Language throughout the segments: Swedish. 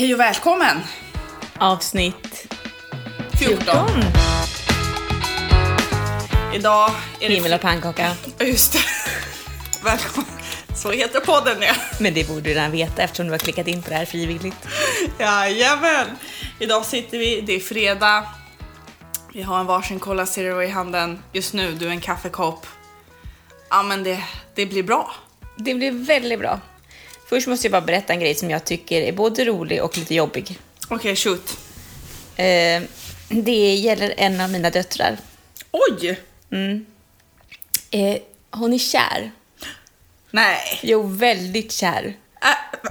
Hej och välkommen! Avsnitt 14. Idag är det... Himmel och pannkaka. Just det. Välkommen. Så heter podden ja. Men det borde du redan veta eftersom du har klickat in på det här frivilligt. Jajamän. Idag sitter vi, det är fredag. Vi har en varsin Cola Zero i handen. Just nu, du en kaffekopp. Ja men det, det blir bra. Det blir väldigt bra. Först måste jag bara berätta en grej som jag tycker är både rolig och lite jobbig. Okej, shoot. Eh, det gäller en av mina döttrar. Oj! Eh, hon är kär. Nej. Jo, väldigt kär. Äh,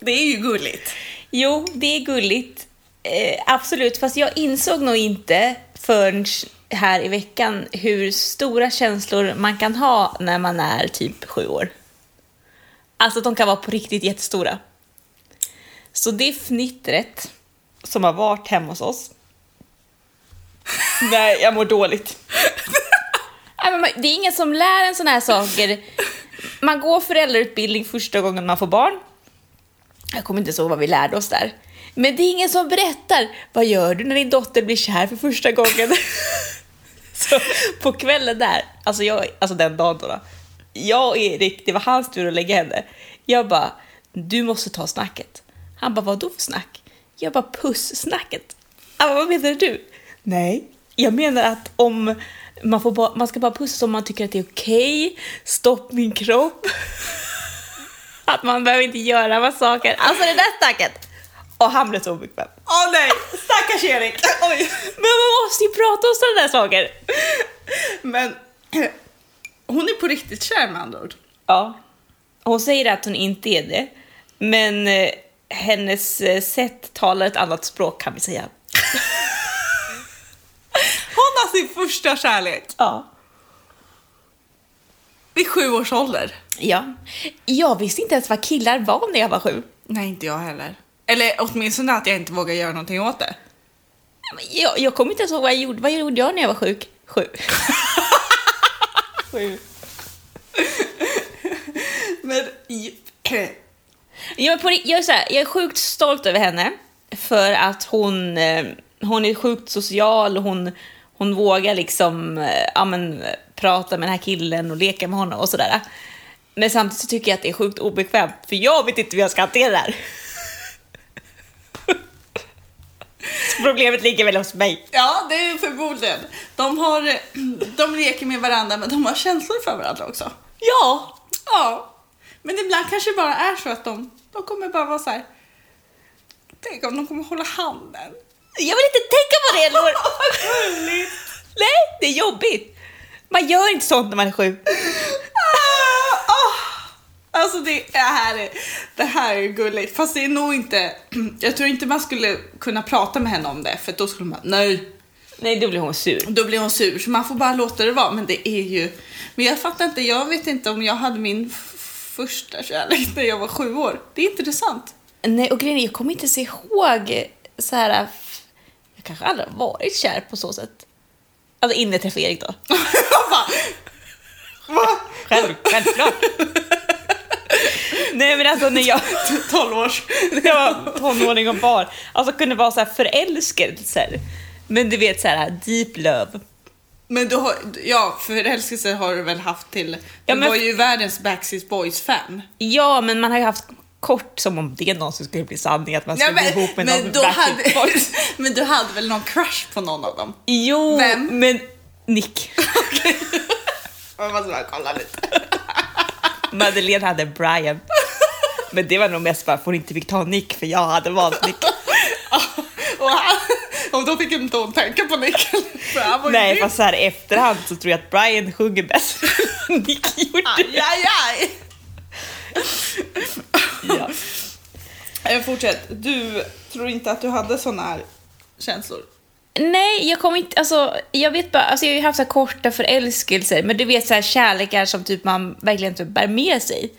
det är ju gulligt. Jo, det är gulligt. Eh, absolut, fast jag insåg nog inte förrän här i veckan hur stora känslor man kan ha när man är typ sju år. Alltså de kan vara på riktigt jättestora. Så det fnittret som har varit hemma hos oss. Nej, jag mår dåligt. Det är ingen som lär en såna här saker. Man går föräldrautbildning första gången man får barn. Jag kommer inte ihåg vad vi lärde oss där. Men det är ingen som berättar. Vad gör du när din dotter blir kär för första gången? Så på kvällen där, alltså, jag, alltså den dagen då, då. Jag och Erik, det var hans tur att lägga henne. Jag bara, du måste ta snacket. Han bara, vad då för snack? Jag bara, puss-snacket. Han bara, vad menar du? Nej, jag menar att om man, får bara, man ska bara pussas om man tycker att det är okej. Stopp min kropp. Att man behöver inte göra saker. Alltså det där snacket. Och han blev så obekväm. Åh nej, stackars Erik. Oj. Men man måste ju prata om sådana där saker. Men hon är på riktigt kär med andra ord. Ja. Hon säger att hon inte är det. Men eh, hennes eh, sätt talar ett annat språk kan vi säga. Hon har sin första kärlek Ja. vid sju års ålder. Ja. Jag visste inte ens vad killar var när jag var sju. Nej, inte jag heller. Eller åtminstone att jag inte vågar göra någonting åt det. Jag, jag kommer inte ens ihåg vad jag gjorde. Vad gjorde jag när jag var sjuk? Sju. sju. Men Jag är, på, jag, är så här, jag är sjukt stolt över henne för att hon, eh, hon är sjukt social hon, hon vågar liksom eh, ja, men, prata med den här killen och leka med honom och sådär. Men samtidigt så tycker jag att det är sjukt obekvämt för jag vet inte hur jag ska hantera det här. Så problemet ligger väl hos mig. ja, det är förmodligen. De, har, de leker med varandra men de har känslor för varandra också. Ja, Ja, men ibland kanske det bara är så att de, de kommer bara vara så här. Tänk om de kommer hålla handen. jag vill inte tänka på det. Gulligt. Nej, det är jobbigt. Man gör inte sånt när man är sjuk. Alltså det här, är, det här är gulligt, fast det är nog inte, jag tror inte man skulle kunna prata med henne om det för då skulle man nej, Nej, då blir hon sur. då blir hon sur så man får bara låta det vara. Men det är ju, men jag fattar inte, jag vet inte om jag hade min första kärlek när jag var sju år. Det är intressant. Nej, och grejen är, jag kommer inte se ihåg så här. f- Jag kanske aldrig har varit kär på så sätt. Alltså innan jag träffade Erik då. Själv, självklart. Nej men alltså när jag, 12 års. när jag var tonåring och barn, alltså kunde vara så här förälskelser. Men du vet så här deep love. Men du har, ja, förälskelse har du väl haft till, du Ja, men- var ju världens Backstreet Boys-fan. Ja, men man har ju haft kort som om det någonsin skulle bli sanning att man Ja, skulle bli ihop med någon men, då Backstreet hade, Boys. men du hade väl någon crush på någon av dem? Jo, Vem? men Nick. Jag måste bara kolla lite. Madeleine hade Brian. Men det var nog mest bara för hon inte fick ta Nick för jag hade valt Nick. och, då fick inte hon tänka på Nick. Nej, fast så här i efterhand så tror jag att Brian sjunger bäst. Nick gjorde Aj, aj, aj. ja. Jag fortsätter. Du tror inte att du hade såna här känslor? Nej, jag kommer inte, alltså jag vet bara, alltså jag har ju haft så här korta förälskelser, men du vet så här kärlekar som typ man verkligen typ bär med sig.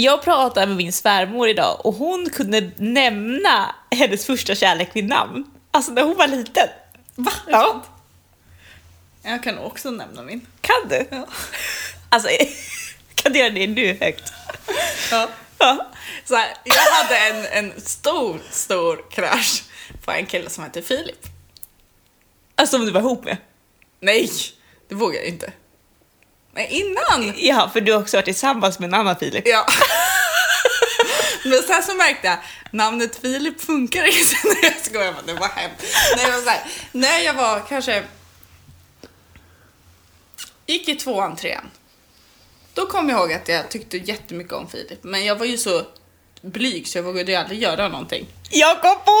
Jag pratade med min svärmor idag och hon kunde nämna hennes första kärlek vid namn. Alltså när hon var liten. Va? Ja. Jag kan också nämna min. Kan du? Ja. Alltså, kan du göra det nu högt? Ja. Ja. Så här, jag hade en, en stor, stor crush på en kille som hette Filip. Alltså som du var ihop med? Nej, det vågar jag inte. Innan! Ja, för du har också varit tillsammans med en annan Filip. Ja. Men sen så märkte jag, namnet Filip funkar inte. Nej jag skojar bara, det var hemskt. Nej, men så här, när jag var kanske... Gick i tvåan, trean. Då kom jag ihåg att jag tyckte jättemycket om Filip. Men jag var ju så blyg så jag vågade ju aldrig göra någonting. Jag kom på!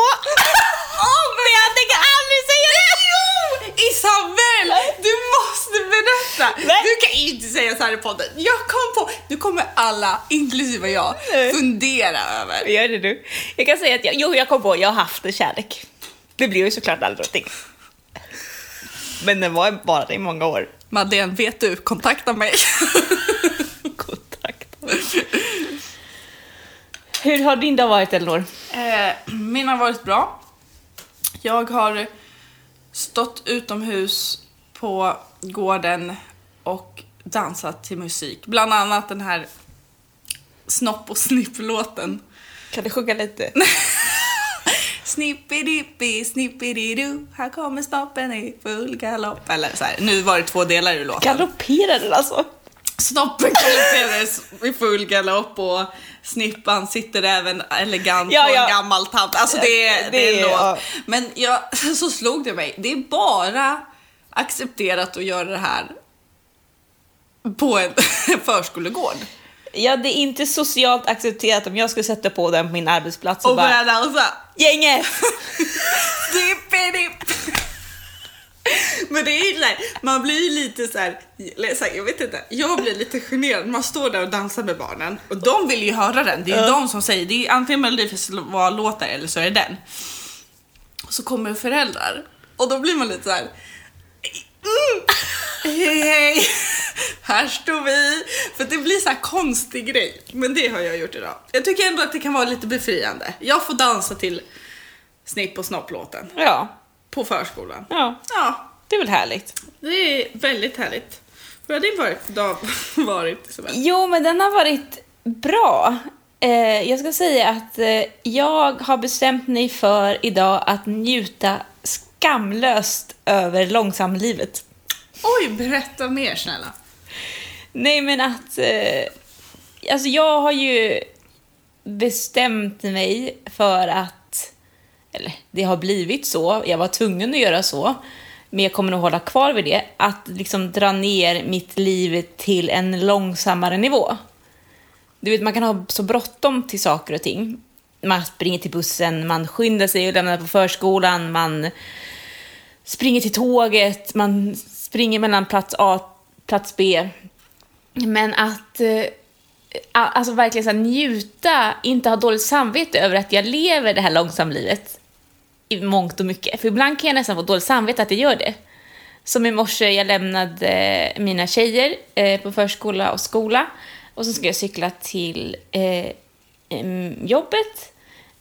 Men jag tänker aldrig säga det! Jo! Isabel! Du måste berätta! Nej. Du kan inte säga så här i podden. Jag kom på... Nu kommer alla, inklusive jag, Nej. fundera över. Gör det du? Jag kan säga att jag, jo, jag kom på, jag har haft en kärlek. Det blir ju såklart aldrig någonting. Men den var bara i många år. Madeleine, vet du? Kontakta mig. Kontakt. Hur har din dag varit Elinor? Eh, min har varit bra. Jag har stått utomhus på gården och dansat till musik. Bland annat den här Snopp och snipp-låten. Kan du sjunga lite? Snippidippi, snippididu, här kommer snoppen i full galopp. Eller så här, nu var det två delar i låten. Galopperar den alltså? Snoppen galopperades i full galopp och snippan sitter även elegant Ja, på ja. en gammal tant. Alltså det, är- det är en Det- låt. ja. Men jag, så slog det mig, det är bara accepterat att göra det här på en förskolegård. Ja, det är inte socialt accepterat om jag skulle sätta på den på min arbetsplats och, Och bara börja dansa. Gänget! Men det är ju såhär, man blir ju lite såhär, eller så här, jag vet inte, jag blir lite generad. Man står där och dansar med barnen och de vill ju höra den. Det är ju Ja. de som säger, det är antingen Melodifestivallåtar eller så är det den. Och så kommer föräldrar och då blir man lite så här. Mm. Hej hej, här står vi. För det blir så här konstig grej. Men det har jag gjort idag. Jag tycker ändå att det kan vara lite befriande. Jag får dansa till Snipp och snopp-låten Ja, på förskolan. ja, Ja, det är väl härligt. det är väldigt härligt. Hur har din varit, dag varit Isabel? Jo, men den har varit bra. Eh, jag ska säga att eh, jag har bestämt mig för idag att njuta skamlöst över långsamlivet. Oj, berätta mer snälla. Nej, men att... Eh, alltså, jag har ju bestämt mig för att... Eller, det har blivit så. Jag var tvungen att göra så. Men jag kommer nog hålla kvar vid det. Att liksom dra ner mitt liv till en långsammare nivå. Du vet, man kan ha så bråttom till saker och ting. Man springer till bussen, man skyndar sig och lämnar på förskolan, man springer till tåget, man springer mellan plats A och plats B. Men att eh, alltså verkligen så njuta, inte ha dåligt samvete över att jag lever det här långsamlivet i mångt och mycket. För ibland kan jag nästan få dåligt samvete att jag gör det. Som i morse, jag lämnade mina tjejer eh, på förskola och skola och så ska jag cykla till eh, jobbet.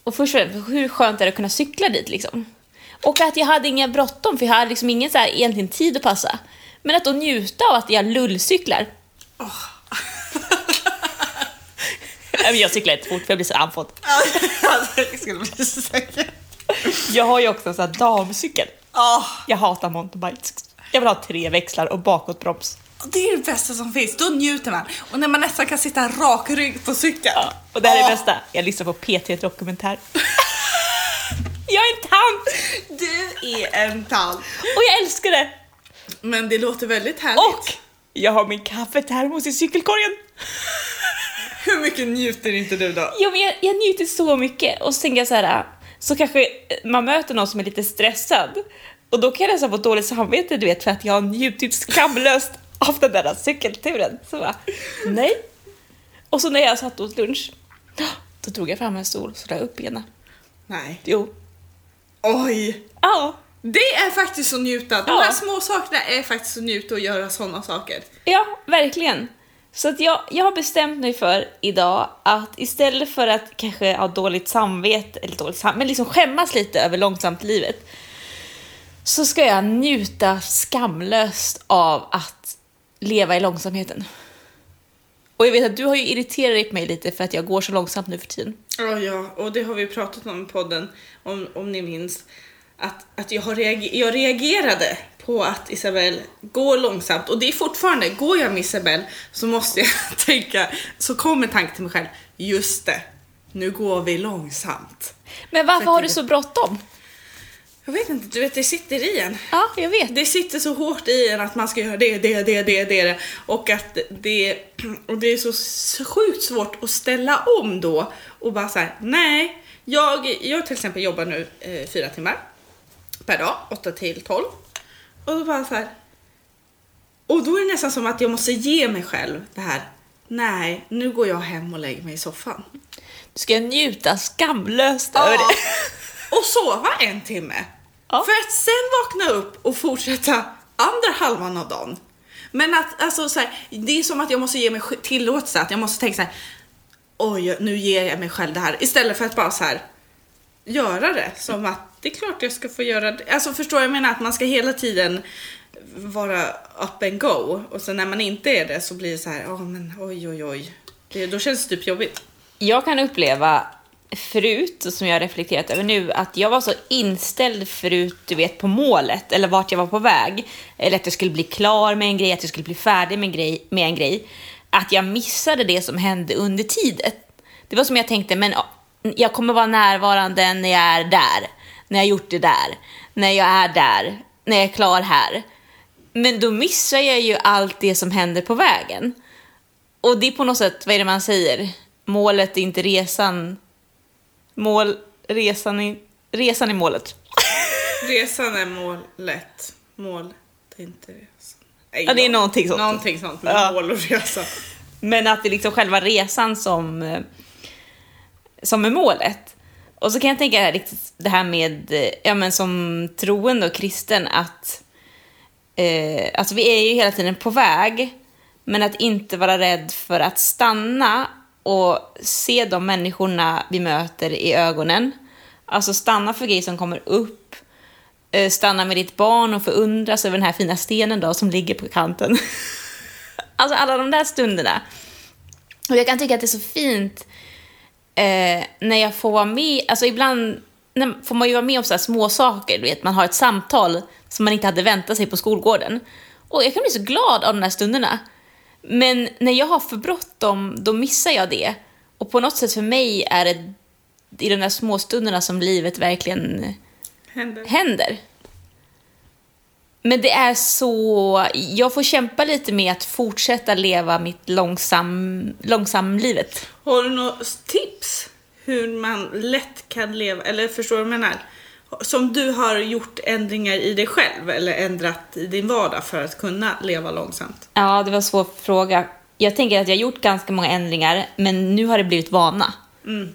Och först hur skönt är det att kunna cykla dit liksom? Och att jag hade inga bråttom, för jag hade liksom ingen så här egentligen tid att passa. Men att då njuta av att jag lullcyklar. Men jag cyklar inte fort för jag blir så andfådd. det skulle bli så. Jag har ju också en sån här damcykel. Ja, Jag hatar mountainbikes. Jag vill ha tre växlar och bakåtbroms. det är det bästa som finns. Då njuter man. Och när man nästan kan sitta rak på cykeln. Ja, och det här är det bästa. Jag lyssnar på P3 Dokumentär. jag är en tant! Du är en tant. Och jag älskar det! Men det låter väldigt härligt. Och jag har min kaffetermos i cykelkorgen. Hur mycket njuter inte du då? Ja, men jag, jag njuter så mycket. Och så tänker jag så här, så kanske man möter någon som är lite stressad. Och då kan jag nästan få dåligt samvete, du vet, för att jag har njutit skamlöst av den där cykelturen. Så bara, nej. Och så när jag satt och åt lunch, då tog jag fram en stol och så la jag upp benen. Nej. Jo. Oj. Ja, Det är faktiskt att njuta. De Ja. här små sakerna är faktiskt att njuta och göra sådana saker. Ja, verkligen. Så att jag, jag har bestämt mig för idag att istället för att kanske ha dåligt samvete, eller dåligt samvete, men liksom skämmas lite över långsamt livet, så ska jag njuta skamlöst av att leva i långsamheten. Och jag vet att du har ju irriterat mig lite för att jag går så långsamt nu för tiden. Ja, ja, och det har vi pratat om i podden, om, om ni minns. Att, att jag, har reager- jag reagerade på att Isabelle går långsamt och det är fortfarande, går jag med Isabelle så måste jag tänka, så kommer tanken till mig själv, just det, nu går vi långsamt. Men varför För har du så bråttom? Jag vet inte, du vet det sitter i en. Ja, jag vet. Det sitter så hårt i en att man ska göra det, det, det, det, det och att det, och det är så sjukt svårt att ställa om då och bara så här, nej, jag, jag till exempel jobbar nu eh, fyra timmar per dag, 8 till 12 och då bara så här, och då är det nästan som att jag måste ge mig själv det här, nej, nu går jag hem och lägger mig i soffan. Du ska njuta skamlöst över Ja, det. och sova en timme. Ja. För att sen vakna upp och fortsätta andra halvan av dagen. Men att alltså så här, det är som att jag måste ge mig tillåtelse, att jag måste tänka så här. Oj, nu ger jag mig själv det här. Istället för att bara så här göra det som att det är klart jag ska få göra det. Alltså förstår jag menar att man ska hela tiden vara up and go och sen när man inte är det så blir det så här, ja men oj oj oj. Det, då känns det typ jobbigt. Jag kan uppleva förut, som jag har reflekterat över nu, att jag var så inställd förut, du vet, på målet eller vart jag var på väg. Eller att jag skulle bli klar med en grej, att jag skulle bli färdig med en grej, med en grej. Att jag missade det som hände under tiden. Det var som jag tänkte, men jag kommer vara närvarande när jag är där. När jag gjort det där. När jag är där. När jag är klar här. Men då missar jag ju allt det som händer på vägen. Och det är på något sätt, vad är det man säger? Målet är inte resan. Mål, resan är, resan är målet. Resan är målet. Mål, det är inte resan. Nej, Ja, det är någonting sånt. Någonting sånt med Ja. mål och resa. Men att det är liksom själva resan som, eh, som är målet. Och så kan jag tänka det här, riktigt- det här med, eh, ja men som troende och kristen, att eh, alltså vi är ju hela tiden på väg, men att inte vara rädd för att stanna och se de människorna vi möter i ögonen. Alltså stanna för grejer som kommer upp, eh, stanna med ditt barn och förundras över den här fina stenen då som ligger på kanten. alltså alla de där stunderna. Och jag kan tycka att det är så fint eh, när jag får vara med, alltså ibland får man ju vara med om så här små saker, du vet, man har ett samtal som man inte hade väntat sig på skolgården. Och jag kan bli så glad av de här stunderna. Men när jag har för bråttom, då missar jag det. Och på något sätt för mig är det i de där små stunderna som livet verkligen Händer. händer. Men det är så... Jag får kämpa lite med att fortsätta leva mitt långsam, långsamlivet. Har du några tips hur man lätt kan leva, eller förstår du vad jag menar? Som du har gjort ändringar i dig själv eller ändrat i din vardag för att kunna leva långsamt? Ja, det var en svår fråga. Jag tänker att jag har gjort ganska många ändringar, men nu har det blivit vana.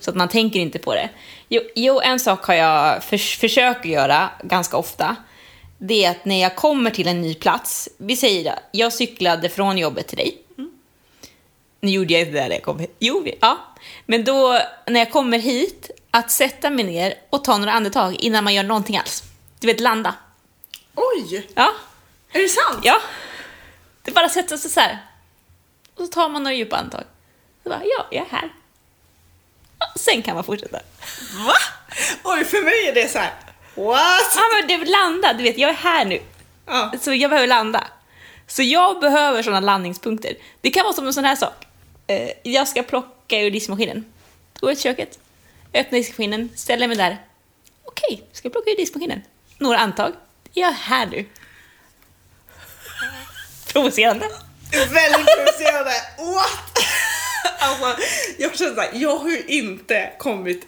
Så att man tänker inte på det. Jo, jo en sak har jag förs- försöker göra ganska ofta. Det är att när jag kommer till en ny plats, vi säger det, jag cyklade från jobbet till dig. Nu gjorde jag inte det när jag kom hit. Jo, ja. Men då, när jag kommer hit, att sätta mig ner och ta några andetag innan man gör någonting alls. Du vet, landa. Oj! Ja, Är det sant? Ja. Det bara sätta sig så här. Och så tar man några djupa andetag. Så bara, ja, jag är här. Ja, sen kan man fortsätta. Va? Oj, för mig är det så här. What? Ja, men det landa, du vet, jag är här nu. Ja. Så jag behöver landa. Så jag behöver sådana landningspunkter. Det kan vara som en sån här sak. Eh, Jag ska plocka ur diskmaskinen. Går ut i köket, öppnar diskmaskinen, ställer mig där. Okej, ska jag plocka ur diskmaskinen? Några andetag. Jag är här nu. Provocerande. Väldigt provocerande. What? Alltså, jag känner såhär, jag har ju inte kommit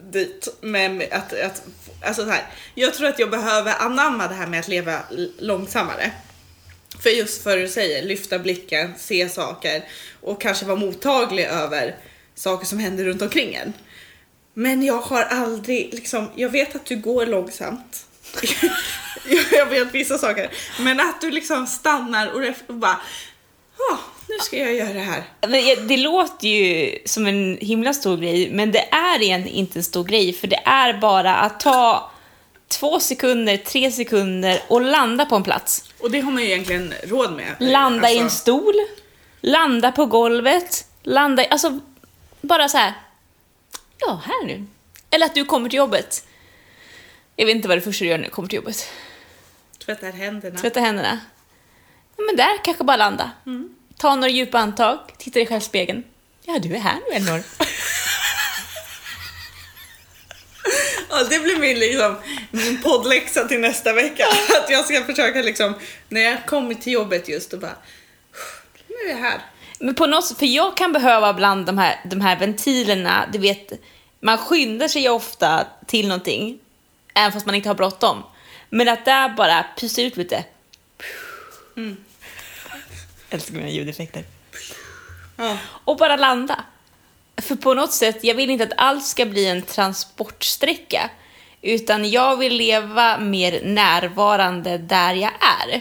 dit med att, att alltså så här, jag tror att jag behöver anamma det här med att leva långsammare. För just för du säger, lyfta blicken, se saker och kanske vara mottaglig över saker som händer runt omkring en. Men jag har aldrig liksom, jag vet att du går långsamt. jag vet vissa saker. Men att du liksom stannar och och bara, "Ah, nu ska jag göra det här. Men det låter ju som en himla stor grej, men det är egentligen inte en stor grej, för det är bara att ta två sekunder, tre sekunder och landa på en plats. Och det har man ju egentligen råd med. Landa i en Alltså, stol, landa på golvet, landa, i- alltså bara så här. ja här nu. Eller att du kommer till jobbet. Jag vet inte vad det första du gör när du kommer till jobbet. Tvättar händerna. Tvätta händerna. Men där kanske bara landa. Ta några djupa andetag, titta dig själv i spegeln. Ja, du är här nu Elinor. Ja, det blir min, liksom, min poddläxa till nästa vecka. Att jag ska försöka liksom, när jag kommer till jobbet just och bara, nu är jag här. Men på något för jag kan behöva bland de här, de här ventilerna, du vet, man skyndar sig ofta till någonting, även fast man inte har bråttom. Men att där bara pysa ut lite. Älskar mina ljudeffekter. Ja. Och bara landa. För på något sätt, jag vill inte att allt ska bli en transportsträcka. Utan jag vill leva mer närvarande där jag är.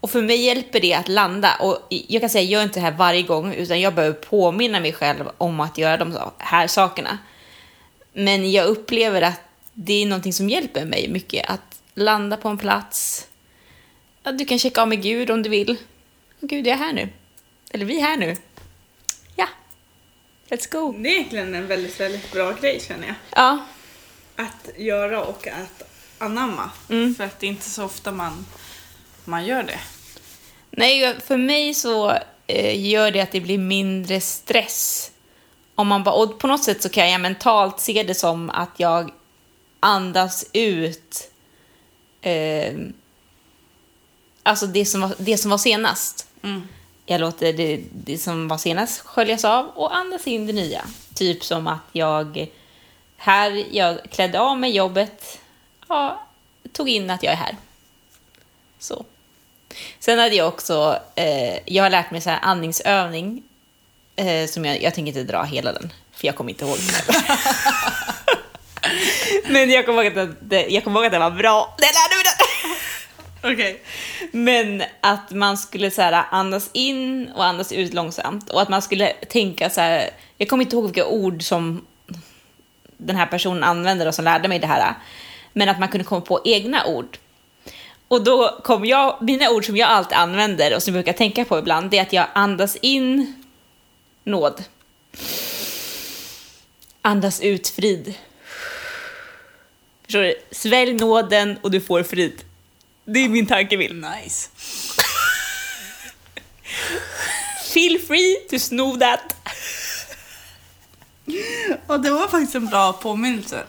Och för mig hjälper det att landa. Och jag kan säga, jag gör inte det här varje gång, utan jag behöver påminna mig själv om att göra de här sakerna. Men jag upplever att det är någonting som hjälper mig mycket. Att landa på en plats. Ja, du kan checka av med Gud om du vill. Gud, jag är här nu. Eller vi är här nu. Ja, let's go. Det är egentligen en väldigt, väldigt bra grej känner jag. Ja, Att göra och att anamma. Mm. För att det är inte så ofta man, man gör det. nej, för mig så eh, gör det att det blir mindre stress. Om man bara, och på något sätt så kan jag mentalt se det som att jag andas ut eh, alltså det som, var, det som var senast. Mm. Jag låter det, det som var senast sköljas av och andas in det nya. Typ som att jag här, jag klädde av mig jobbet, ja, tog in att jag är här. Så. Sen hade jag också, eh, jag har lärt mig så här andningsövning, eh, som jag, jag tänker inte dra hela den, för jag kommer inte ihåg. Men jag kommer ihåg att det, jag kommer ihåg att det var bra. Jag lärde okay. Men att man skulle så här andas in och andas ut långsamt och att man skulle tänka så här. Jag kommer inte ihåg vilka ord som den här personen använde och som lärde mig det här. Men att man kunde komma på egna ord. Och då kom jag, mina ord som jag alltid använder och som jag brukar tänka på ibland, det är att jag andas in nåd. Andas ut frid. Förstår du? Svälj nåden och du får frid. Det är min tankebild. Nice. Feel free to snow that. Och det var faktiskt en bra påminnelse.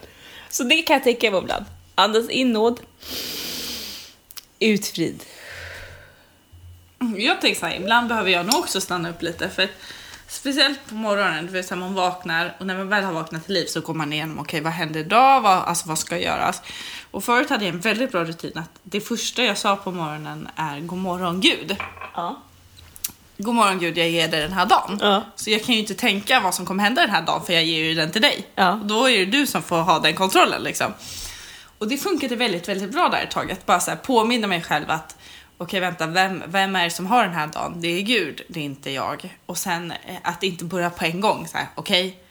Så det kan jag tänka på ibland. Andas in nåd. Ut frid. Jag tänker så här, ibland behöver jag nog också stanna upp lite för att speciellt på morgonen, det vill säga man vaknar och när man väl har vaknat till liv så går man igenom, okej vad händer idag, vad, alltså vad ska göras? Och förut hade jag en väldigt bra rutin att det första jag sa på morgonen är god morgon Gud. Ja. God morgon Gud, jag ger dig den här dagen. Ja. Så jag kan ju inte tänka vad som kommer hända den här dagen för jag ger ju den till dig. Ja. Och då är det du som får ha den kontrollen liksom. Och det funkade väldigt, väldigt bra där ett tag. Att bara så här påminna mig själv att okej vänta, vem, vem är det som har den här dagen? Det är Gud, det är inte jag. Och sen eh, att inte börja på en gång så här, okej,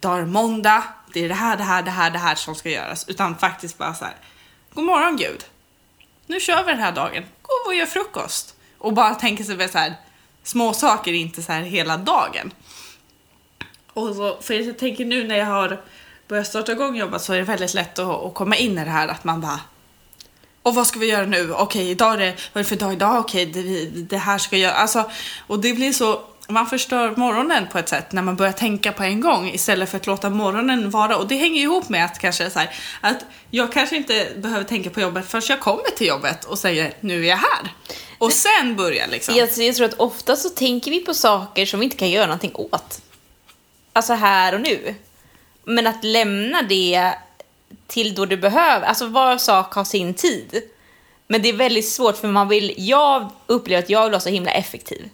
dagar måndag, det är det här, det här, det här, det här som ska göras. Utan faktiskt bara så här, god morgon Gud. Nu kör vi den här dagen. Gå och gör frukost. Och bara tänka sig så här, små saker, inte så här hela dagen. Och så, för jag tänker nu när jag har börjat starta igång jobbet så är det väldigt lätt att, att komma in i det här att man bara och vad ska vi göra nu? Okej, idag är det, vad är det för dag idag? Okej, det, det här ska jag Alltså, och det blir så, man förstör morgonen på ett sätt när man börjar tänka på en gång istället för att låta morgonen vara. Och det hänger ihop med att kanske så här, att jag kanske inte behöver tänka på jobbet förrän jag kommer till jobbet och säger nu är jag här. Och sen börjar liksom. Jag, jag tror att ofta så tänker vi på saker som vi inte kan göra någonting åt. Alltså här och nu. Men att lämna det till då det behöver, alltså var sak har sin tid. Men det är väldigt svårt för man vill, jag upplever att jag vill vara så himla effektiv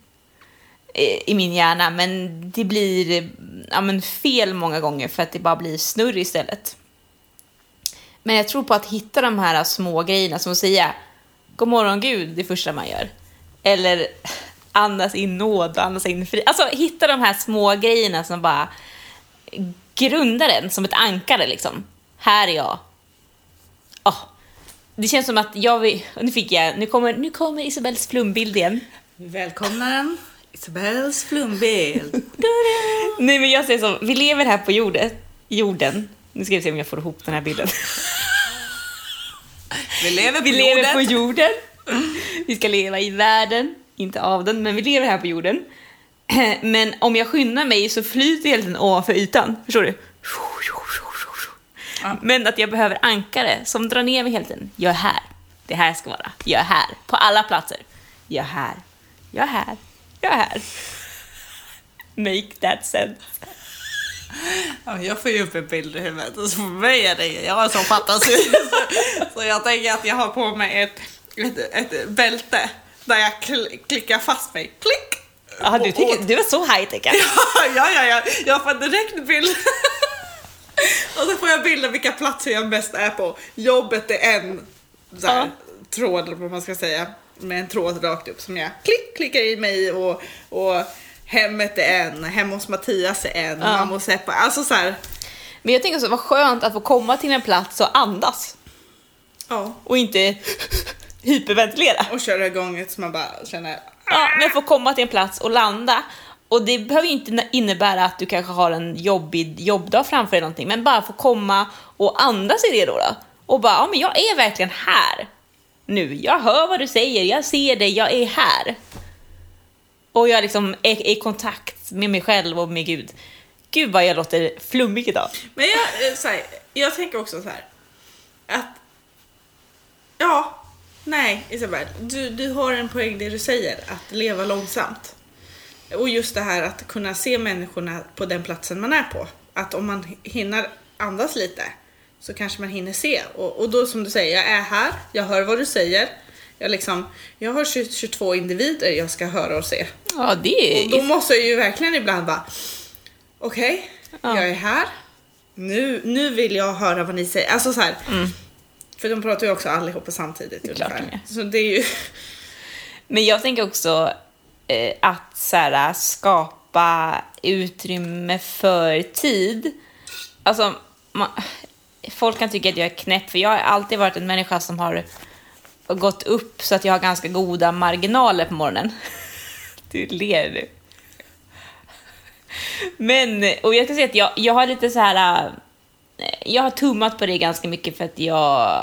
i min hjärna men det blir ja, men fel många gånger för att det bara blir snurr istället. Men jag tror på att hitta de här små grejerna som att säga God morgon Gud, det första man gör. Eller andas in nåd och andas in fri. Alltså hitta de här små grejerna som bara grundar en som ett ankare liksom. Här är jag. Oh. Det känns som att jag vill, nu fick jag, nu kommer, nu kommer Isabels flumbild igen. Välkomna den Isabells flumbild. Nej men jag säger så, vi lever här på jorden. jorden. Nu ska vi se om jag får ihop den här bilden. Vi lever på Vi lever jorden. på jorden. Vi ska leva i världen, inte av den, men vi lever här på jorden. Men om jag skyndar mig så flyter hela tiden ovanför ytan. Förstår du? Men att jag behöver ankare som drar ner mig hela tiden. Jag är här. Det här ska vara. Jag är här. På alla platser. Jag är här. Jag är här. Jag är här. Make that sense. Ja, jag får ju upp en bild i huvudet och så för mig är det, jag har sån fantasi. så, så jag tänker att jag har på mig ett, ett, ett bälte där jag kl- klickar fast mig. Klick! Ja, du, tycker, du är så high tech. Ja, ja, ja, ja. Jag får direkt bild. och så får jag bilda vilka platser jag mest är på. Jobbet är en så här, Ja. tråd, eller vad man ska säga, med en tråd rakt upp som jag klick, klickar i mig och, och hemmet är en, hemma hos Mattias är en, Ja. mamma och Seppa, alltså så här. Men jag tänker så, vad skönt att få komma till en plats och andas. Ja. Och inte hyperventilera. Och köra igång ett som man bara känner, Ja, men få komma till en plats och landa. Och det behöver inte innebära att du kanske har en jobbig jobbdag framför dig eller någonting, men bara få komma och andas i det då. då. Och bara, ja men jag är verkligen här. Nu, jag hör vad du säger, jag ser dig, jag är här. Och jag liksom är är i kontakt med mig själv och med Gud. Gud vad jag låter flummig idag. Men jag, eh, så här, jag tänker också så här. Att... Ja, nej Isabel. Du, du har en poäng det du säger. Att leva långsamt. Och just det här att kunna se människorna på den platsen man är på. Att om man hinner andas lite så kanske man hinner se. Och, och då som du säger, jag är här, jag hör vad du säger. Jag, liksom, jag har 20, 22 individer jag ska höra och se. Ja, det Och då är... måste jag ju verkligen ibland bara, okej, Ja. jag är här. Nu, nu vill jag höra vad ni säger. Alltså så här. För de pratar ju också allihopa samtidigt. är klart ungefär. Så det är ju... Men jag tänker också eh, att så här, skapa utrymme för tid. Alltså, man, folk kan tycka att jag är knäpp, för jag har alltid varit en människa som har gått upp så att jag har ganska goda marginaler på morgonen. Du ler nu. Men, och jag ska säga att jag, jag har lite så här... Äh, jag har tummat på det ganska mycket för att jag,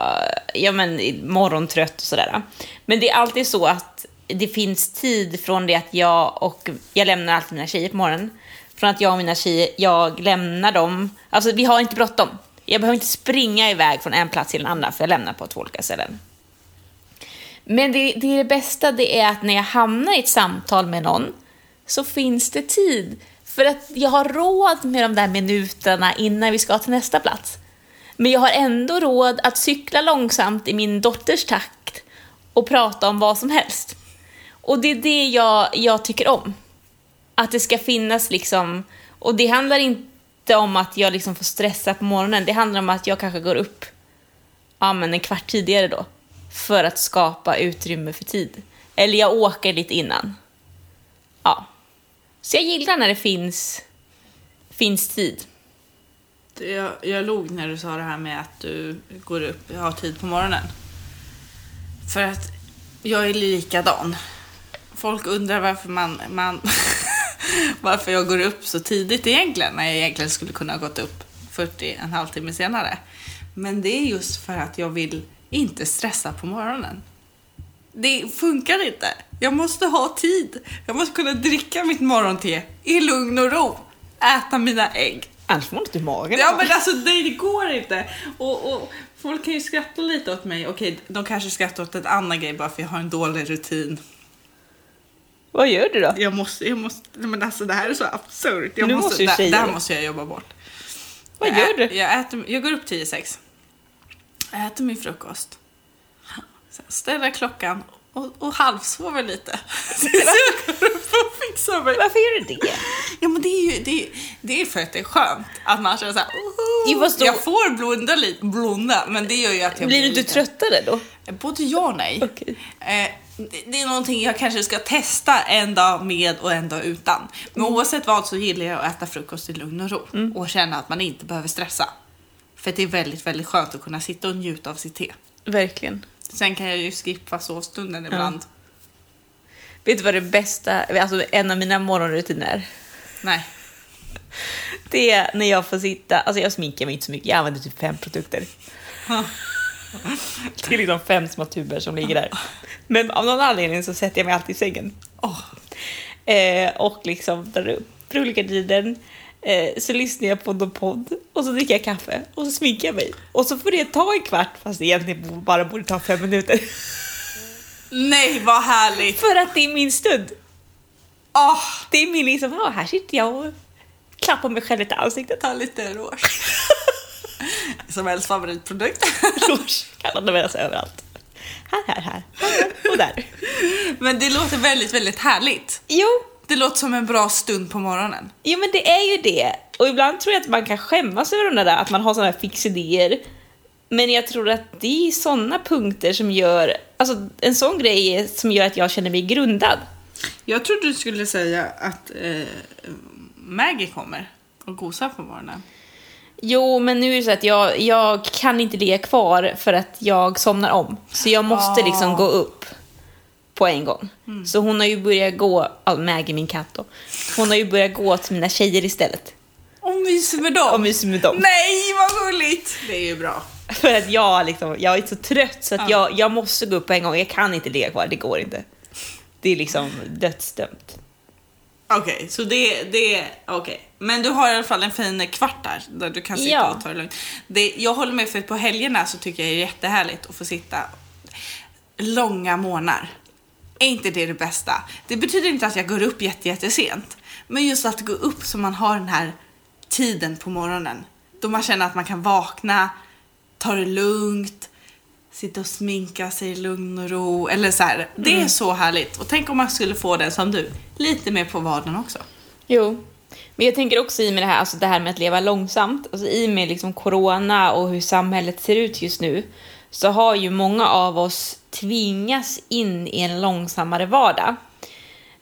ja men morgontrött och sådär. Men det är alltid så att det finns tid från det att jag och, jag lämnar alltid mina tjejer på morgonen. Från att jag och mina tjejer, jag lämnar dem, alltså vi har inte bråttom. Jag behöver inte springa iväg från en plats till en annan för jag lämnar på två olika ställen. Men det, det, är det bästa det är att när jag hamnar i ett samtal med någon så finns det tid. För att jag har råd med de där minuterna innan vi ska till nästa plats. Men jag har ändå råd att cykla långsamt i min dotters takt och prata om vad som helst. Och det är det jag, jag tycker om. Att det ska finnas liksom, och det handlar inte om att jag liksom får stressa på morgonen, det handlar om att jag kanske går upp ja, men en kvart tidigare då. För att skapa utrymme för tid. Eller jag åker lite innan. Ja. Så jag gillar när det finns, finns tid. Jag, jag log när du sa det här med att du går upp, och har tid på morgonen. För att jag är likadan. Folk undrar varför man, man varför jag går upp så tidigt egentligen, när jag egentligen skulle kunna ha gått upp 40, en halvtimme senare. Men det är just för att jag vill inte stressa på morgonen. Det funkar inte. Jag måste ha tid. Jag måste kunna dricka mitt morgonte i lugn och ro. Äta mina ägg. Annars får man inte i magen. Ja men alltså det, det går inte. Och, och folk kan ju skratta lite åt mig. Okej, de kanske skrattar åt en annan grej bara för jag har en dålig rutin. Vad gör du då? Jag måste, jag måste, men alltså det här är så absurt. Jag Nu måste, måste det, det här måste jag jobba bort. Vad jag, gör ä- du? Jag, äter, jag går upp 10-6. Jag äter min frukost. Sen ställer klockan och, och halvsover lite. Så jag går upp och fixar mig. Varför gör du det? Ja men det är ju det är, det är för att det är skönt att man känner såhär fast då- Jag får blunda lite, blunda, men det gör ju att jag Blir du inte lite- tröttare då? Både ja och nej. Okej. Eh, det- det är någonting jag kanske ska testa en dag med och en dag utan. Men Mm. oavsett vad så gillar jag att äta frukost i lugn och ro och känna att man inte behöver stressa. För det är väldigt, väldigt skönt att kunna sitta och njuta av sitt te. Verkligen. Sen kan jag ju skippa sovstunden ibland. Vet du vad det bästa, alltså en av mina morgonrutiner? Nej. Det är när jag får sitta, alltså jag sminkar mig inte så mycket, jag använder typ fem produkter. Det är liksom fem små tuber som ligger där. Men av någon anledning så sätter jag mig alltid i sängen. Åh. Eh, och liksom drar upp rullgardinen. Eh, så lyssnar jag på någon podd och så dricker jag kaffe och så sminkar jag mig. Och så får det ta en kvart fast det egentligen bara borde ta fem minuter. Nej, vad härligt! För att det är min stund. Åh, Det är min liksom, ah, här sitter jag och klappar mig själv lite i ansiktet. ta lite rouge. Isabells favoritprodukt. Rouge kan användas överallt. Här, här, här, här och där. Men det låter väldigt, väldigt härligt. Jo, Det låter som en bra stund på morgonen. jo, men det är ju det. Och ibland tror jag att man kan skämmas över de där, att man har sådana här fixidéer. Men jag tror att det är sådana punkter som gör, alltså en sån grej som gör att jag känner mig grundad. Jag trodde du skulle säga att eh, Maggie kommer och gosar på morgonen. Jo, men nu är det så att jag, jag kan inte ligga kvar för att jag somnar om. Så jag måste Ah. liksom gå upp på en gång. Så hon har ju börjat gå, ja, Maggie min katt då, hon har ju börjat gå till mina tjejer istället. Och myser med dem. Och myser med dem. Nej, vad gulligt! Det är ju bra. För att jag, liksom, jag är så trött så att Ja. jag, jag måste gå upp på en gång. Jag kan inte ligga kvar, det går inte. Det är liksom dödsdömt. Okej, så det, det okej. Men du har i alla fall en fin kvart där, där du kan sitta Ja. och ta det lugnt. Det, jag håller med för på helgerna så tycker jag det är jättehärligt att få sitta långa morgnar. Är inte det det bästa? Det betyder inte att jag går upp jätte, jättesent. Men just att gå upp så man har den här tiden på morgonen. Då man känner att man kan vakna, ta det lugnt, sitta och sminka sig i lugn och ro. Eller så här. Det är så härligt. Och tänk om man skulle få det som du, lite mer på vardagen också. Jo. Men jag tänker också i med det här, alltså det här med att leva långsamt, alltså i med liksom corona och hur samhället ser ut just nu, så har ju många av oss tvingats in i en långsammare vardag.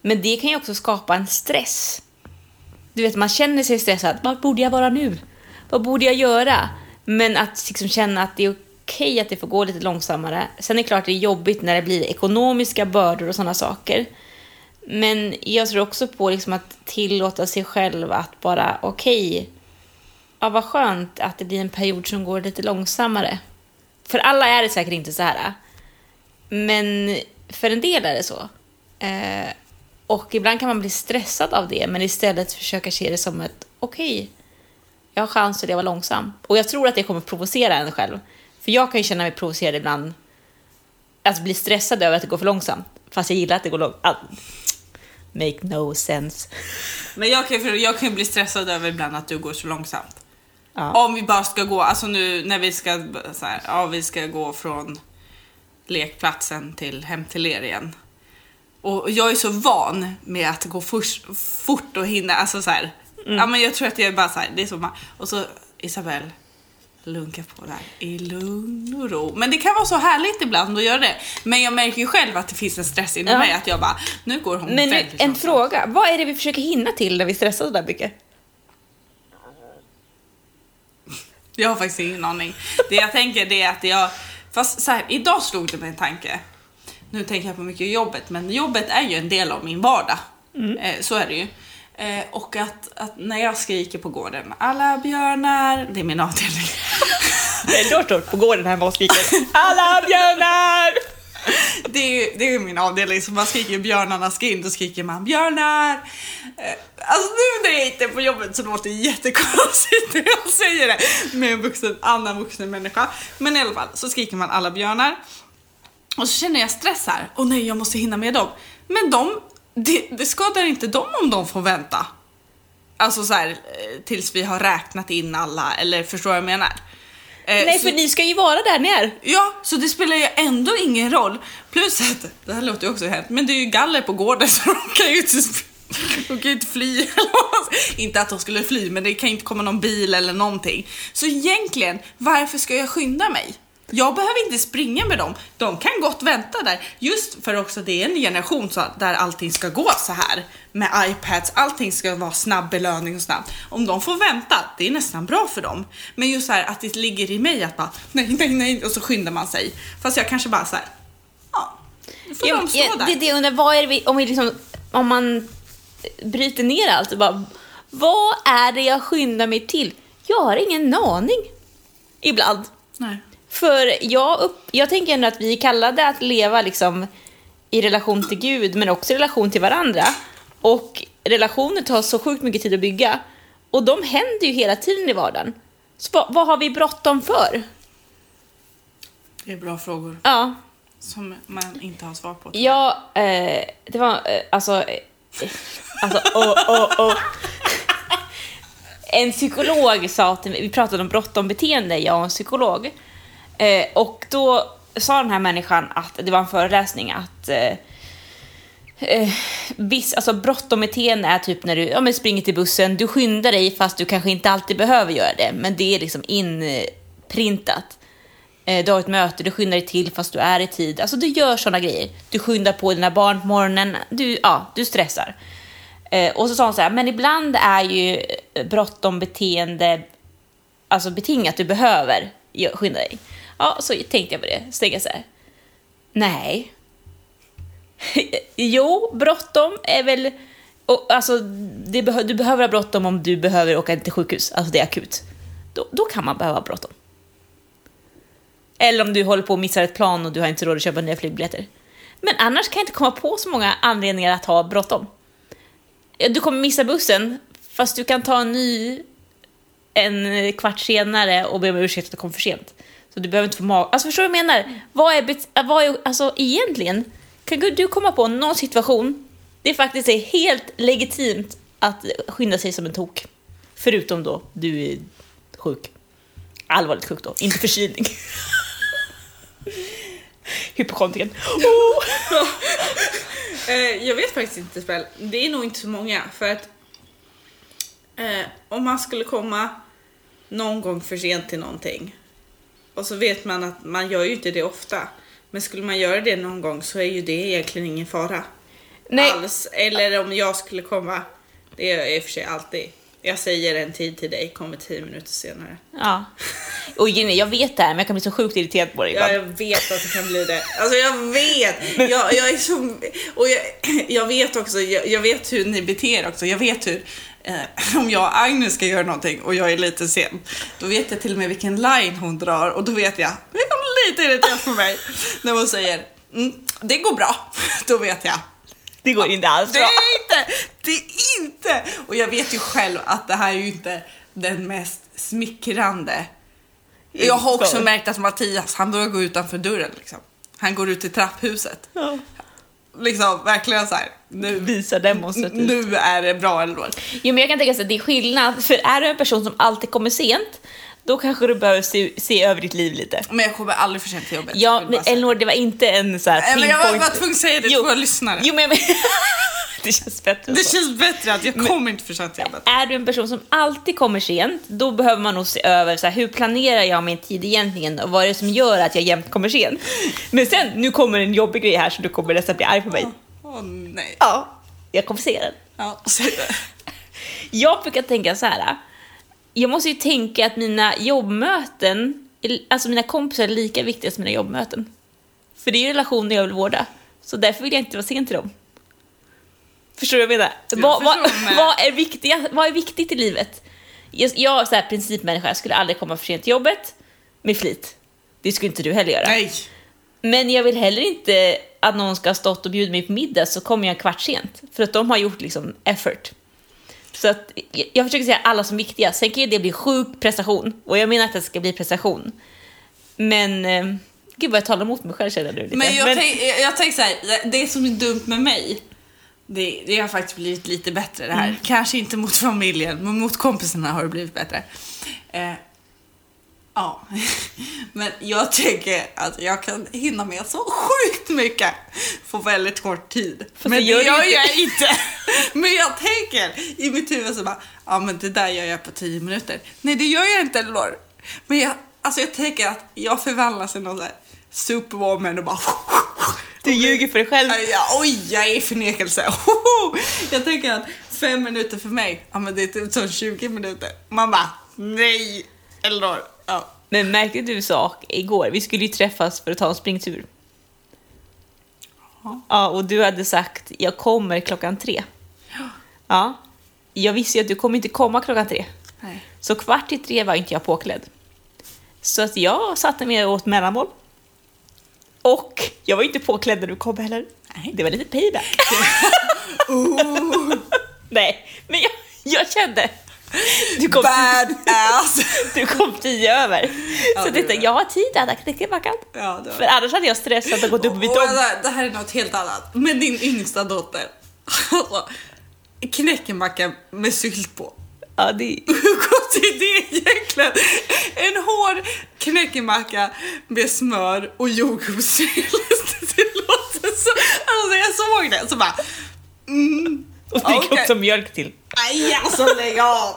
Men det kan ju också skapa en stress. Du vet, man känner sig stressad. Vad borde jag vara nu? Vad borde jag göra? Men att liksom känna att det är okej att det får gå lite långsammare. Sen är det klart det är jobbigt när det blir ekonomiska bördor och sådana saker. Men jag tror också på liksom att tillåta sig själv att bara, okej, ja vad skönt att det blir en period som går lite långsammare. För alla är det säkert inte så här. Men för en del är det så. Eh, och ibland kan man bli stressad av det, men istället försöka se det som ett, okej, jag har chans att leva långsamt. Och jag tror att det kommer provocera en själv. För jag kan ju känna mig provocerad ibland, alltså bli stressad över att det går för långsamt. Fast jag gillar att det går långsamt. Make no sense. Men jag kan, ju- jag kan bli stressad över ibland att du går så långsamt. Ja. Om vi bara ska gå, alltså nu när vi ska, så här, ja vi ska gå från lekplatsen till hem till er igen. Och jag är så van med att gå fors, fort och hinna, alltså så här. Ja men jag tror att jag är bara så här, det är så ma- Och så Isabelle, lunka på där i lugn och ro. Men det kan vara så härligt ibland att göra det. Men jag märker ju själv att det finns en stress inom Ja. mig, att jag bara, nu går hon Men nu, en fråga, vad är det vi försöker hinna till när vi stressar så där mycket? Jag har faktiskt ingen aning. Det jag tänker det är att jag... Fast så här, idag slog det mig en tanke. Nu tänker jag på mycket jobbet, men jobbet är ju en del av min vardag. Eh, så är det ju. Eh, och att, att när jag skriker på gården, alla björnar, det är min avdelning. Det är låter på gården hemma och skriker Alla björnar! Det är det är min avdelning, så man skriker björnarna ska in, då skriker man björnar. Eh, alltså nu när jag inte är på jobbet så låter det jättekonstigt när jag säger det med en vuxen, annan vuxen människa. Men i alla fall så skriker man alla björnar. Och så känner jag stress här. Åh nej, jag måste hinna med dem. Men de, det, det skadar inte dem om de får vänta. Alltså så här, eh, tills vi har räknat in alla, eller förstår vad jag menar? Eh, Nej, så- för ni ska ju vara där ni är. Ja, så det spelar ju ändå ingen roll. Plus att, det här låter ju också hemskt, men det är ju galler på gården så de kan ju inte, de kan ju inte fly. inte att de skulle fly, men det kan ju inte komma någon bil eller någonting. Så egentligen, varför ska jag skynda mig? Jag behöver inte springa med dem. De kan gott vänta där. Just för också det är en generation så där allting ska gå så här med iPads. Allting ska vara snabb belöning och snabbt. Om de får vänta, det är nästan bra för dem. Men just så här att det ligger i mig att bara nej, nej, nej och så skyndar man sig. Fast jag kanske bara så här, ja. får Ja, de stå ja, där. det är det jag undrar, vad är vi, om, vi liksom, om man bryter ner allt och bara, vad är det jag skyndar mig till? Jag har ingen aning. Ibland. Nej. För jag, upp, jag tänker ändå att vi är kallade att leva liksom i relation till Gud, men också i relation till varandra. Och relationer tar så sjukt mycket tid att bygga. Och de händer ju hela tiden i vardagen. Så vad, vad har vi bråttom för? Det är bra frågor Ja, som man inte har svar på. Ja, eh, det var eh, alltså... Eh, alltså, åh, åh, åh. En psykolog sa till mig, vi pratade om bråttom beteende, jag och en psykolog. Eh, och då sa den här människan att, det var en föreläsning, att eh, eh, viss, alltså bråttom beteende är typ när du ja, men springer till bussen, du skyndar dig fast du kanske inte alltid behöver göra det, men det är liksom inprintat. Eh, Du har ett möte, du skyndar dig till fast du är i tid. Alltså du gör sådana grejer. Du skyndar på dina barn på morgonen, du, ja, du stressar. Eh, och så sa hon så här, men ibland är ju eh, bråttom beteende alltså betingat, du behöver skynda dig. Ja, så tänkte jag på det, så tänkte jag så här, nej. jo, bråttom är väl, och, alltså det du behöver ha bråttom om du behöver åka till sjukhus, alltså det är akut. Då, då kan man behöva ha bråttom. Eller om du håller på att missa ett plan och du har inte råd att köpa nya flygbiljetter. Men annars kan jag inte komma på så många anledningar att ha bråttom. Du kommer missa bussen, fast du kan ta en ny en kvart senare och be om ursäkt att du kom för sent. Så du behöver inte få mag... Alltså förstår du vad jag menar? Vad är, bet- äh, vad är alltså egentligen, kan du komma på någon situation det faktiskt är helt legitimt att skynda sig som en tok? Förutom då du är sjuk. Allvarligt sjuk då, inte förkylning. Hypokondrien. Oh. Eh, jag vet faktiskt inte Spel. Det är nog inte så många för att eh, om man skulle komma någon gång för sent till någonting och så vet man att man gör ju inte det ofta. Men skulle man göra det någon gång så är ju det egentligen ingen fara Nej, alls. Eller om jag skulle komma, det gör jag i och för sig alltid. Jag säger en tid till dig, kommer tio minuter senare. ja. Och Jenny, jag vet det här men jag kan bli så sjukt irriterad på dig Ja, ibland. jag vet att det kan bli det. Alltså jag vet. Jag, jag är så... Och jag, jag vet också, jag, jag vet hur ni beter er också. Jag vet hur... Eh, om jag och Agnes ska göra någonting och jag är lite sen, då vet jag till och med vilken line hon drar och då vet jag, det är lite irriterat på mig när hon säger mm, det går bra. Då vet jag, Det går inte alls det bra. är inte, det är inte. Och jag vet ju själv att det här är ju inte den mest smickrande. Jag har också Så. märkt att Mattias, han börjar gå utanför dörren liksom. Han går ut till trapphuset. Ja. Liksom verkligen så här. Nu, Visa demonstrativt. nu är det bra eller dåligt. Jo, men jag kan tänka sig att det är skillnad, för är du en person som alltid kommer sent, då kanske du behöver se, se över ditt liv lite. Men jag kommer aldrig för sent till jobbet. Ja, men. Elinor, det var inte en så här Nej, men jag var pinpoint- bara tvungen att säga det till våra lyssnare. Jo, men det känns bättre Det så. känns bättre att jag kommer inte för sent till jobbet. Är du en person som alltid kommer sent, då behöver man nog se över så här, hur planerar jag min tid egentligen och vad är det som gör att jag jämt kommer sent. Men sen, nu kommer en jobbig grej här så du kommer nästan bli arg på mig. Åh nej. Ja, jag kommer se den. Ja, säg det. Jag brukar tänka så här. Jag måste ju tänka att mina jobbmöten, alltså mina kompisar är lika viktiga som mina jobbmöten. För det är ju relationer jag vill vårda. Så därför vill jag inte vara sen till dem. Förstår du vad jag menar? Vad, vad, vad, är viktiga, vad är viktigt i livet? Jag, jag är så här principmänniska, jag skulle aldrig komma för sent till jobbet med flit. Det skulle inte du heller göra. Nej. Men jag vill heller inte att någon ska ha stått och bjudit mig på middag så kommer jag en kvart sent. För att de har gjort liksom effort. Så att jag- försöker säga alla som viktiga. Sen kan ju det bli sjuk prestation. Och jag menar att det ska bli prestation. Men... Eh, gud vad jag talar emot mig själv känner du lite. Men jag, tänk, jag, jag tänker så här, det som är dumt med mig, det, det har faktiskt blivit lite bättre det här. Mm. Kanske inte mot familjen, men mot kompisarna har det blivit bättre. Eh, ja, men jag tänker att jag kan hinna med så sjukt mycket på väldigt kort tid. Fast men det gör det gör inte. jag inte. Men jag tänker i mitt huvud så bara, ja men det där gör jag på tio minuter. Nej det gör jag inte Lor. Men jag, alltså jag tänker att jag förvandlas till någon sån här superwoman och bara Du ljuger för dig själv. Ja, oj, jag är i förnekelse. Jag tänker att fem minuter för mig, ja men det är typ som 20 minuter. Man bara, nej, Elinor. Ja. Men märkte du sak igår? Vi skulle ju träffas för att ta en springtur. Ja, och du hade sagt jag kommer klockan tre. Ja. Jag visste ju att du kommer inte komma klockan tre. Nej. Så kvart i tre var inte jag påklädd. Så att jag satte mig och åt mellanmål. Och jag var inte påklädd när du kom heller. Nej. Det var lite payback. Nej, men jag, jag kände... Du kom, Badass! du kom tio över. Ja, så tänkte, jag har tid att äta knäckemackan. Ja, För annars hade jag stressat och gått upp Och tom. det, det här är något helt annat. Men din yngsta dotter. Alltså, knäckemacka med sylt på. Ja, det, Hur gott är det egentligen? En hård knäckemacka med smör och jordgubbssylt. Det låter så... Alltså jag såg det så bara... Mm, och gick Okej. också mjölk till. aj alltså lägg av!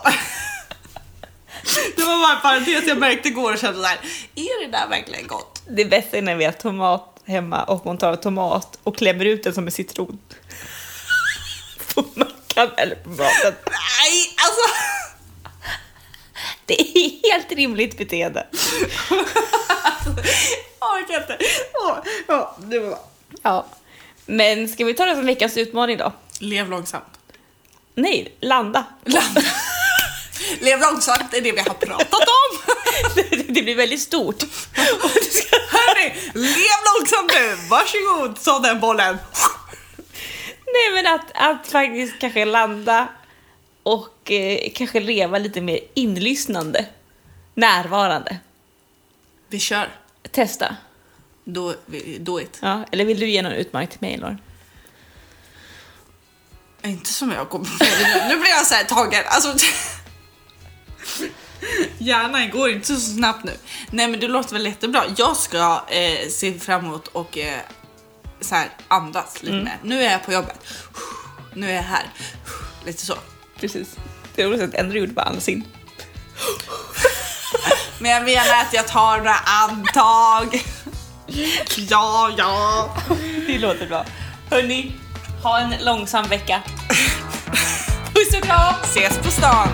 Det var bara en parentes jag märkte igår och kände såhär, är det där verkligen gott? Det bästa är när vi har tomat hemma och man tar tomat och klämmer ut den som en citron. Eller på maten. Nej, alltså! Det är helt rimligt beteende. Orkar inte. Ja, det var. Ja. Men ska vi ta det som veckans utmaning då? Lev långsamt. Nej, landa. Landa. Lev långsamt, är det vi har pratat om. Det blir väldigt stort. Hörni, lev långsamt nu. Varsågod, ta den bollen. Nej men att, att faktiskt kanske landa och eh, kanske leva lite mer inlyssnande. Närvarande. Vi kör. Testa. Do, do it. Ja, eller vill du ge någon utmaning till mig Lauren? Inte som jag kommer på. Nu blir jag så här tagen. Alltså, Hjärnan går inte så snabbt nu. Nej men det låter väl jättebra. Jag ska eh, se fram emot och eh, så här, andas lite mer. Nu är jag på jobbet. Nu är jag här. Lite så. Precis. Det är roligt att ändå gjorde bara andas in. Men jag menar att jag tar några andtag. Ja, ja. Det låter bra. Hörni, ha en långsam vecka. Puss och kram! Ses på stan.